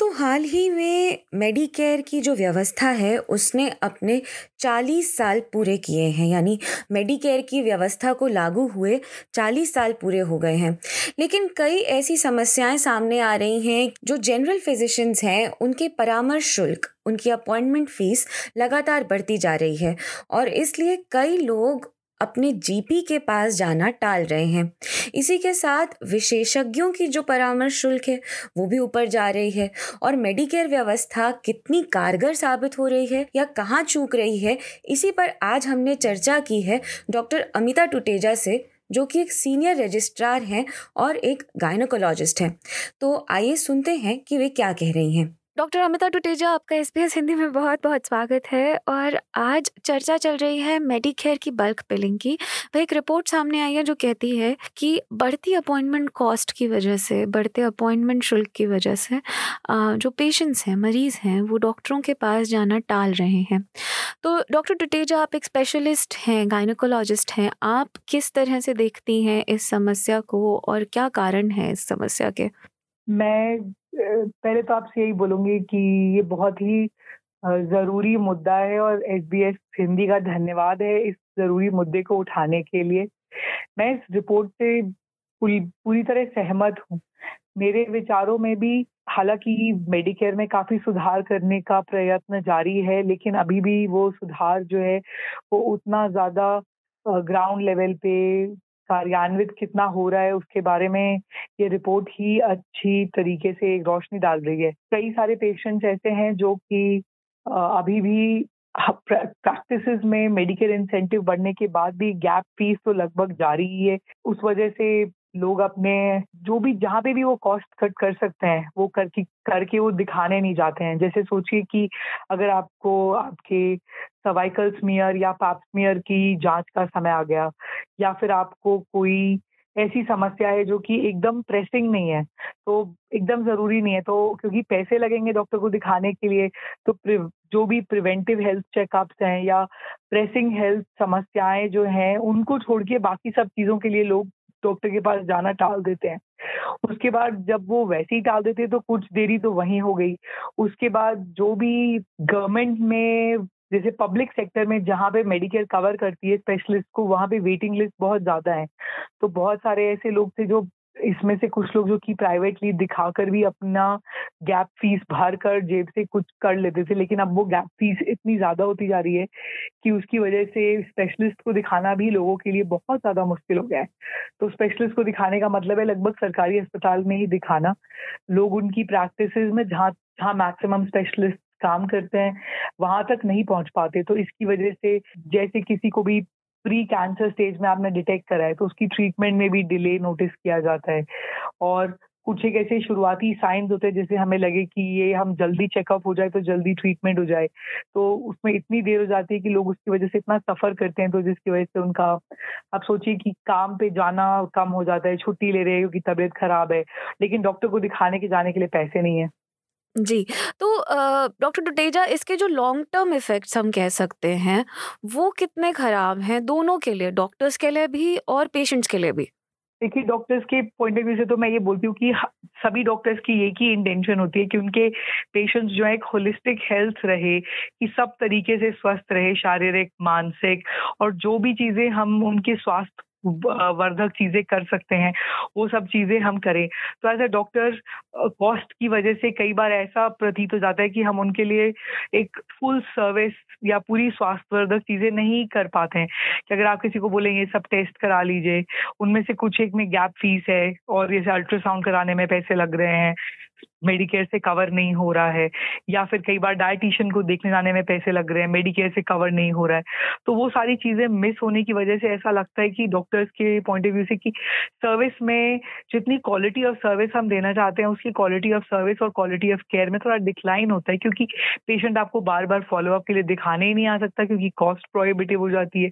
दोस्तों हाल ही में मेडिकेयर की जो व्यवस्था है, उसने अपने 40 साल पूरे किए हैं। यानी मेडिकेयर की व्यवस्था को लागू हुए 40 साल पूरे हो गए हैं। लेकिन कई ऐसी समस्याएँ सामने आ रही हैं, जो जनरल फिजिशियंस हैं, उनके परामर्श शुल्क, उनकी अपॉइंटमेंट फ़ीस लगातार बढ़ती जा रही है। और इसलिए कई लोग अपने जीपी के पास जाना टाल रहे हैं। इसी के साथ विशेषज्ञों की जो परामर्श शुल्क है, वो भी ऊपर जा रही है और मेडिकेयर व्यवस्था कितनी कारगर साबित हो रही है या कहाँ चूक रही है, इसी पर आज हमने चर्चा की है डॉक्टर अमिता टुटेजा से, जो कि एक सीनियर रजिस्ट्रार हैं और एक गायनोकोलॉजिस्ट हैं। तो आइए सुनते हैं कि वे क्या कह रही हैं। डॉक्टर अमिता टुटेजा, आपका एस बी हिंदी में बहुत बहुत स्वागत है और आज चर्चा चल रही है मेडिकेयर की बल्क बिलिंग की। वह एक रिपोर्ट सामने आई है जो कहती है कि बढ़ती अपॉइंटमेंट कॉस्ट की वजह से, बढ़ते अपॉइंटमेंट शुल्क की वजह से जो पेशेंट्स हैं, मरीज़ हैं, वो डॉक्टरों के पास जाना टाल रहे हैं। तो डॉक्टर टुटेजा, आप एक स्पेशलिस्ट हैं गायनोकोलॉजिस्ट हैं, आप किस तरह से देखती हैं इस समस्या को और क्या कारण है इस समस्या के? मैं पहले तो आपसे यही बोलूँगी कि ये बहुत ही ज़रूरी मुद्दा है और एस बी एस हिंदी का धन्यवाद है इस ज़रूरी मुद्दे को उठाने के लिए। मैं इस रिपोर्ट से पूरी पूरी तरह सहमत हूँ। मेरे विचारों में भी हालाँकि मेडिकेयर में काफ़ी सुधार करने का प्रयत्न जारी है, लेकिन अभी भी वो सुधार जो है वो उतना ज़्यादा ग्राउंड लेवल पे कार्यान्वित कितना हो रहा है, उसके बारे में ये रिपोर्ट ही अच्छी तरीके से एक रोशनी डाल रही है। कई सारे पेशेंट्स ऐसे हैं जो कि अभी भी प्रैक्टिस में मेडिकल इंसेंटिव बढ़ने के बाद भी गैप फ़ीस तो लगभग जारी ही है। उस वजह से लोग अपने, जो भी, जहाँ पे भी वो कॉस्ट कट कर सकते हैं, वो करके करके वो दिखाने नहीं जाते हैं। जैसे सोचिए कि अगर आपको, आपके सर्वाइकल स्मियर या पाप पैप्समियर की जाँच का समय आ गया, या फिर आपको कोई ऐसी समस्या है जो कि एकदम प्रेसिंग नहीं है तो एकदम ज़रूरी नहीं है। तो क्योंकि पैसे लगेंगे डॉक्टर को दिखाने के लिए तो जो भी प्रिवेंटिव हेल्थ चेकअप्स हैं या प्रेसिंग हेल्थ समस्याएँ जो हैं, उनको छोड़ के बाकी सब चीज़ों के लिए लोग डॉक्टर के पास जाना टाल देते हैं। उसके बाद जब वो वैसे ही टाल देते तो कुछ देरी तो वहीं हो गई। उसके बाद जो भी गवर्नमेंट में, जैसे पब्लिक सेक्टर में जहाँ पे मेडिकेयर कवर करती है स्पेशलिस्ट को, वहाँ पे वेटिंग लिस्ट बहुत ज़्यादा है। तो बहुत सारे ऐसे लोग थे जो, इसमें से कुछ लोग जो कि प्राइवेटली दिखाकर भी अपना गैप फ़ीस भर कर जेब से कुछ कर लेते थे, लेकिन अब वो गैप फ़ीस इतनी ज़्यादा होती जा रही है कि उसकी वजह से स्पेशलिस्ट को दिखाना भी लोगों के लिए बहुत ज़्यादा मुश्किल हो गया है। तो स्पेशलिस्ट को दिखाने का मतलब है लगभग सरकारी अस्पताल में ही दिखाना। लोग उनकी प्रैक्टिस में जहाँ जहाँ मैक्सिमम स्पेशलिस्ट काम करते हैं, वहाँ तक नहीं पहुँच पाते। तो इसकी वजह से जैसे किसी को भी प्री कैंसर स्टेज में आपने डिटेक्ट करा है तो उसकी ट्रीटमेंट में भी डिले नोटिस किया जाता है। और कुछ एक ऐसे शुरुआती साइंस होते हैं जैसे हमें लगे कि ये हम जल्दी चेकअप हो जाए तो जल्दी ट्रीटमेंट हो जाए तो उसमें इतनी देर हो जाती है कि लोग उसकी वजह से इतना सफ़र करते हैं तो जिसकी वजह से उनका आप सोचिए कि काम पे जाना कम हो जाता है छुट्टी ले रहे हैं क्योंकि तबीयत खराब है लेकिन डॉक्टर को दिखाने के जाने के लिए पैसे नहीं है जी, तो डॉक्टर टुटेजा इसके जो लॉन्ग टर्म इफ़ेक्ट्स हम कह सकते हैं, वो कितने ख़राब हैं दोनों के लिए, डॉक्टर्स के लिए भी और पेशेंट्स के लिए भी? देखिए डॉक्टर्स के पॉइंट ऑफ़ व्यू से तो मैं ये बोलती हूँ कि सभी डॉक्टर्स की एक ही इंटेंशन होती है कि उनके पेशेंट्स जो है एक होलिस्टिक हेल्थ रहे, कि सब तरीके से स्वस्थ रहे, शारीरिक, मानसिक और जो भी चीज़ें हम उनके स्वास्थ्य वर्धक चीज़ें कर सकते हैं, वो सब चीज़ें हम करें। तो एज ए डॉक्टर कॉस्ट की वजह से कई बार ऐसा प्रतीत हो जाता है कि हम उनके लिए एक फुल सर्विस या पूरी स्वास्थ्यवर्धक चीज़ें नहीं कर पाते हैं। कि अगर आप किसी को बोले बोलेंगे सब टेस्ट करा लीजिए, उनमें से कुछ एक में गैप फ़ीस है और जैसे अल्ट्रासाउंड कराने में पैसे लग रहे हैं। मेडिकेयर से कवर नहीं हो रहा है, या फिर कई बार डायटिशियन को देखने जाने में पैसे लग रहे हैं मेडिकेयर से कवर नहीं हो रहा है। तो वो सारी चीज़ें मिस होने की वजह से ऐसा लगता है कि डॉक्टर्स के पॉइंट ऑफ़ व्यू से कि सर्विस में जितनी क्वालिटी ऑफ़ सर्विस हम देना चाहते हैं, उसकी क्वालिटी ऑफ़ सर्विस और क्वालिटी ऑफ़ केयर में थोड़ा डिक्लाइन होता है, क्योंकि पेशेंट आपको बार बार फॉलोअप के लिए दिखाने ही नहीं आ सकता, क्योंकि कॉस्ट प्रोहिबिटिव हो जाती है।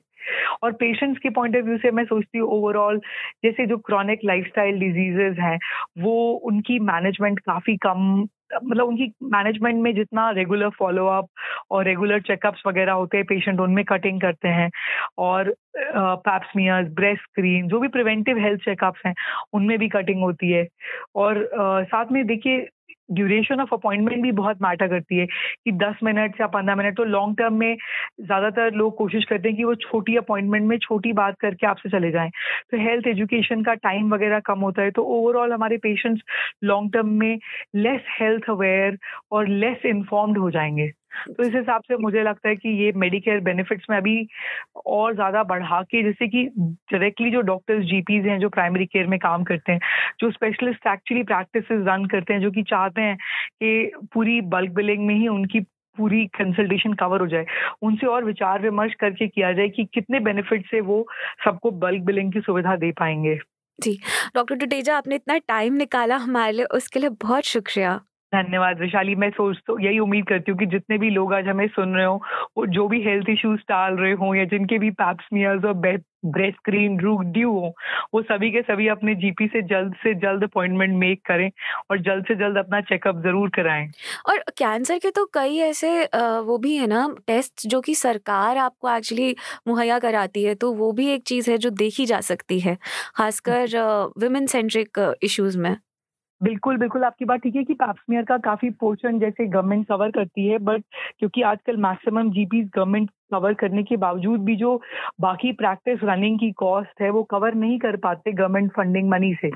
और पेशेंट्स के पॉइंट ऑफ़ व्यू से मैं सोचती हूँ ओवरऑल जैसे जो क्रॉनिक लाइफस्टाइल डिजीजेज हैं वो उनकी मैनेजमेंट काफ़ी कम मतलब उनकी मैनेजमेंट में जितना रेगुलर फॉलोअप और रेगुलर चेकअप्स वगैरह होते हैं पेशेंट उनमें कटिंग करते हैं और पैप्समियर्स ब्रेस्ट स्क्रीन जो भी प्रिवेंटिव हेल्थ चेकअप्स हैं उनमें भी कटिंग होती है। और uh, साथ में देखिए ड्यूरेशन ऑफ़ अपॉइंटमेंट भी बहुत मैटर करती है कि 10 मिनट या 15 मिनट तो लॉन्ग टर्म में ज़्यादातर लोग कोशिश करते हैं कि वो छोटी अपॉइंटमेंट में छोटी बात करके आपसे चले जाएँ। तो हेल्थ एजुकेशन का टाइम वगैरह कम होता है तो ओवरऑल हमारे पेशेंट्स लॉन्ग टर्म में लेस हेल्थ अवेयर और लेस इन्फॉर्म्ड हो जाएँगे। तो इस हिसाब से मुझे लगता है कि ये मेडिकेयर बेनिफिट्स में अभी और ज़्यादा बढ़ा के, जैसे कि डायरेक्टली जो डॉक्टर्स जीपीज हैं, जो प्राइमरी केयर में काम करते हैं, जो स्पेशलिस्ट एक्चुअली प्रैक्टिस रन करते हैं, जो कि चाहते हैं कि पूरी बल्क बिलिंग में ही उनकी पूरी कंसल्टेशन कवर हो जाए, उनसे और विचार विमर्श करके किया जाए कि कितने बेनिफिट से वो सबको बल्क बिलिंग की सुविधा दे पाएँगे। जी। डॉक्टर टुटेजा, आपने इतना टाइम निकाला हमारे लिए, उसके लिए बहुत शुक्रिया। धन्यवाद विशाली। मैं सोच तो यही उम्मीद करती हूँ कि जितने भी लोग आज हमें सुन रहे हो वो जो भी हेल्थ इश्यूज़ टाल रहे हो या जिनके भी पैप्समियर्स और ब्रेस्ट स्क्रीन ड्यू हो वो सभी के सभी अपने जीपी से जल्द से जल्द अपॉइंटमेंट मेक करें और जल्द से जल्द अपना चेकअप ज़रूर कराएँ। और कैंसर के तो कई ऐसे वो भी है ना टेस्ट जो कि सरकार आपको एक्चुअली मुहैया कराती है तो वो भी एक चीज़ है जो देखी जा सकती है खासकर वुमेन सेंट्रिक इश्यूज़ में। बिल्कुल, बिल्कुल आपकी बात ठीक है कि पैप्समियर का काफ़ी पोर्शन जैसे गवर्नमेंट कवर करती है बट क्योंकि आजकल मैक्सिमम जीपीस गवर्नमेंट कवर करने के बावजूद भी जो बाकी प्रैक्टिस रनिंग की कॉस्ट है वो कवर नहीं कर पाते गवर्नमेंट फंडिंग मनी से।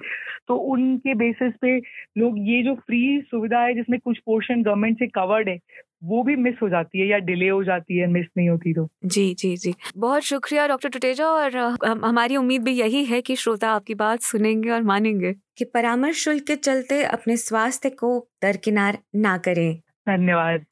तो उनके बेसिस पे लोग ये जो फ्री सुविधा है जिसमें कुछ पोर्शन गवर्नमेंट से कवर्ड है वो भी मिस हो जाती है या डिले हो जाती है मिस नहीं होती तो। जी जी जी। बहुत शुक्रिया डॉक्टर टुटेजा और हमारी उम्मीद भी यही है कि श्रोता आपकी बात सुनेंगे और मानेंगे। कि परामर्श शुल्क के चलते अपने स्वास्थ्य को दरकिनार ना करें। धन्यवाद।